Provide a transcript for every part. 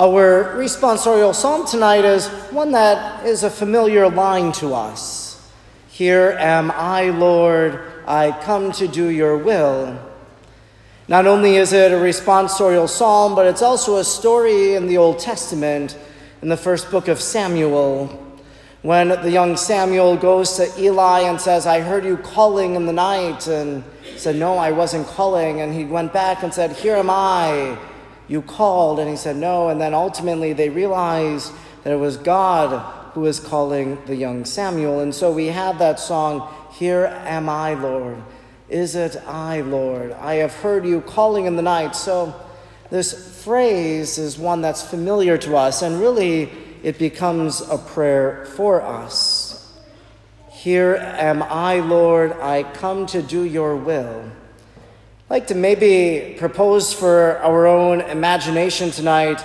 Our responsorial psalm tonight is one that is a familiar line to us. Here am I, Lord, I come to do your will. Not only is it a responsorial psalm, but it's also a story in the Old Testament in the first book of Samuel. When the young Samuel goes to Eli and says, I heard you calling in the night, and said, No, I wasn't calling. And he went back and said, Here am I you called? And he said, No. And then ultimately they realized that it was God who was calling the young Samuel. And so we have that song, Here Am I, Lord. Is it I, Lord? I have heard you calling in the night. So this phrase is one that's familiar to us, and really it becomes a prayer for us. Here am I, Lord. I come to do your will. Like to maybe propose for our own imagination tonight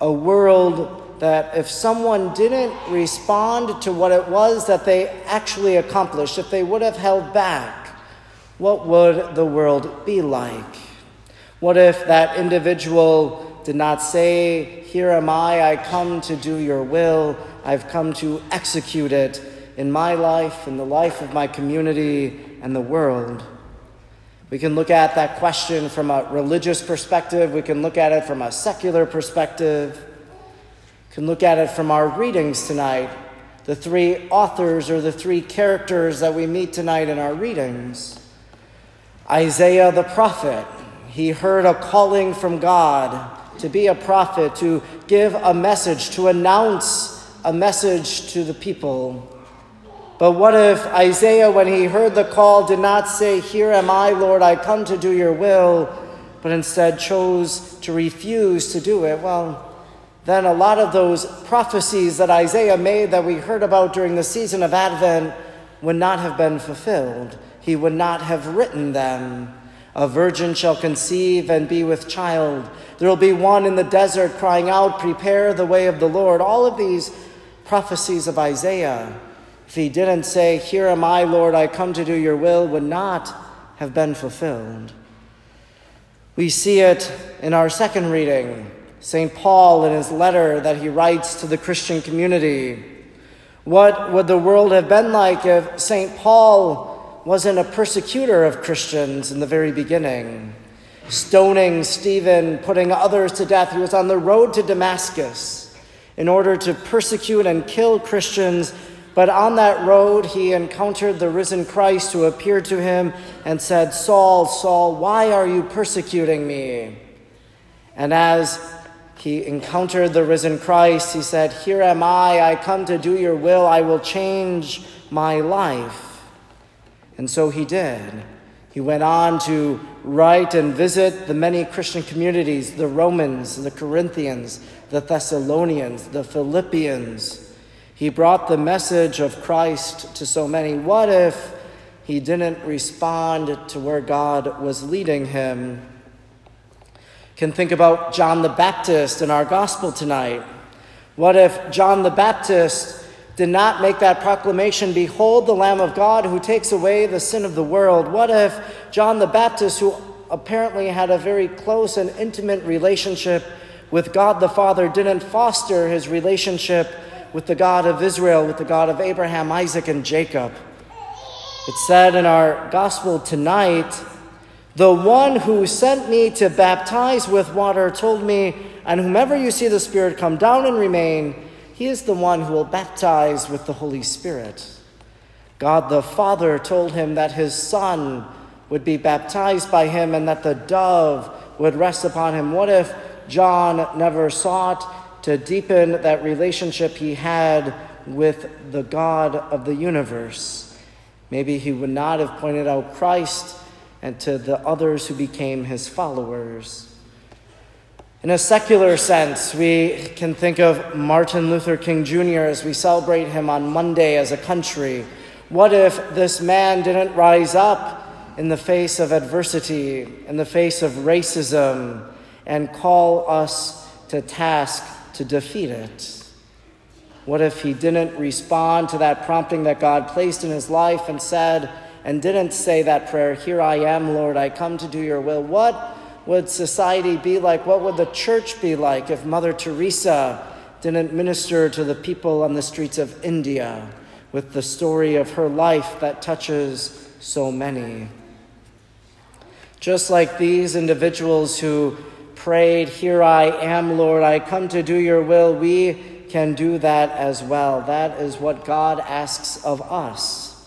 a world that if someone didn't respond to what it was that they actually accomplished, if they would have held back, what would the world be like? What if that individual did not say, Here am I, I come to do your will, I've come to execute it in my life, in the life of my community, and the world? We can look at that question from a religious perspective. We can look at it from a secular perspective. We can look at it from our readings tonight. The three authors or the three characters that we meet tonight in our readings. Isaiah the prophet, he heard a calling from God to be a prophet, to give a message, to announce a message to the people. But what if Isaiah, when he heard the call, did not say, Here am I, Lord, I come to do your will, but instead chose to refuse to do it? Well, then a lot of those prophecies that Isaiah made that we heard about during the season of Advent would not have been fulfilled. He would not have written them. A virgin shall conceive and be with child. There will be one in the desert crying out, Prepare the way of the Lord. All of these prophecies of Isaiah if he didn't say, Here am I, Lord, I come to do your will, would not have been fulfilled. We see it in our second reading, St. Paul in his letter that he writes to the Christian community. What would the world have been like if St. Paul wasn't a persecutor of Christians in the very beginning? Stoning Stephen, putting others to death. He was on the road to Damascus in order to persecute and kill Christians but on that road, he encountered the risen Christ who appeared to him and said, Saul, Saul, why are you persecuting me? And as he encountered the risen Christ, he said, Here am I, I come to do your will, I will change my life. And so he did. He went on to write and visit the many Christian communities the Romans, the Corinthians, the Thessalonians, the Philippians he brought the message of Christ to so many. What if he didn't respond to where God was leading him? Can think about John the Baptist in our gospel tonight. What if John the Baptist did not make that proclamation, Behold the Lamb of God who takes away the sin of the world? What if John the Baptist, who apparently had a very close and intimate relationship with God the Father, didn't foster his relationship with the God of Israel, with the God of Abraham, Isaac, and Jacob. It said in our gospel tonight, the one who sent me to baptize with water told me, and whomever you see the Spirit come down and remain, he is the one who will baptize with the Holy Spirit. God the Father told him that his Son would be baptized by him and that the dove would rest upon him. What if John never sought to deepen that relationship he had with the God of the universe. Maybe he would not have pointed out Christ and to the others who became his followers. In a secular sense, we can think of Martin Luther King Jr. as we celebrate him on Monday as a country. What if this man didn't rise up in the face of adversity, in the face of racism, and call us to task to defeat it? What if he didn't respond to that prompting that God placed in his life and said, and didn't say that prayer, Here I am, Lord, I come to do your will? What would society be like? What would the church be like if Mother Teresa didn't minister to the people on the streets of India with the story of her life that touches so many? Just like these individuals who prayed, Here I am, Lord, I come to do your will, we can do that as well. That is what God asks of us.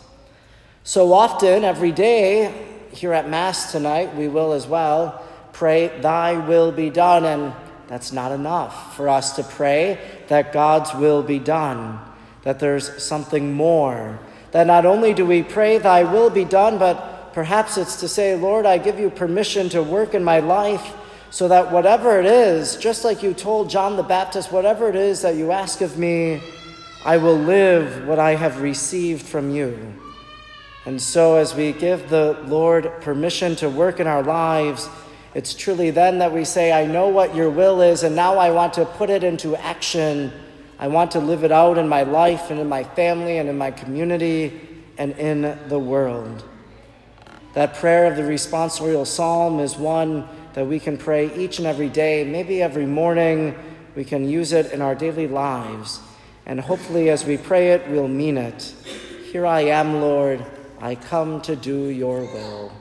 So often, every day, here at Mass tonight, we will as well pray, Thy will be done. And that's not enough for us to pray that God's will be done, that there's something more. That not only do we pray, Thy will be done, but perhaps it's to say, Lord, I give you permission to work in my life so that whatever it is, just like you told John the Baptist, whatever it is that you ask of me, I will live what I have received from you. And so, as we give the Lord permission to work in our lives, it's truly then that we say, I know what your will is, and now I want to put it into action. I want to live it out in my life and in my family and in my community and in the world. That prayer of the responsorial psalm is one that we can pray each and every day, maybe every morning. We can use it in our daily lives. And hopefully, as we pray it, we'll mean it. Here I am, Lord. I come to do your will.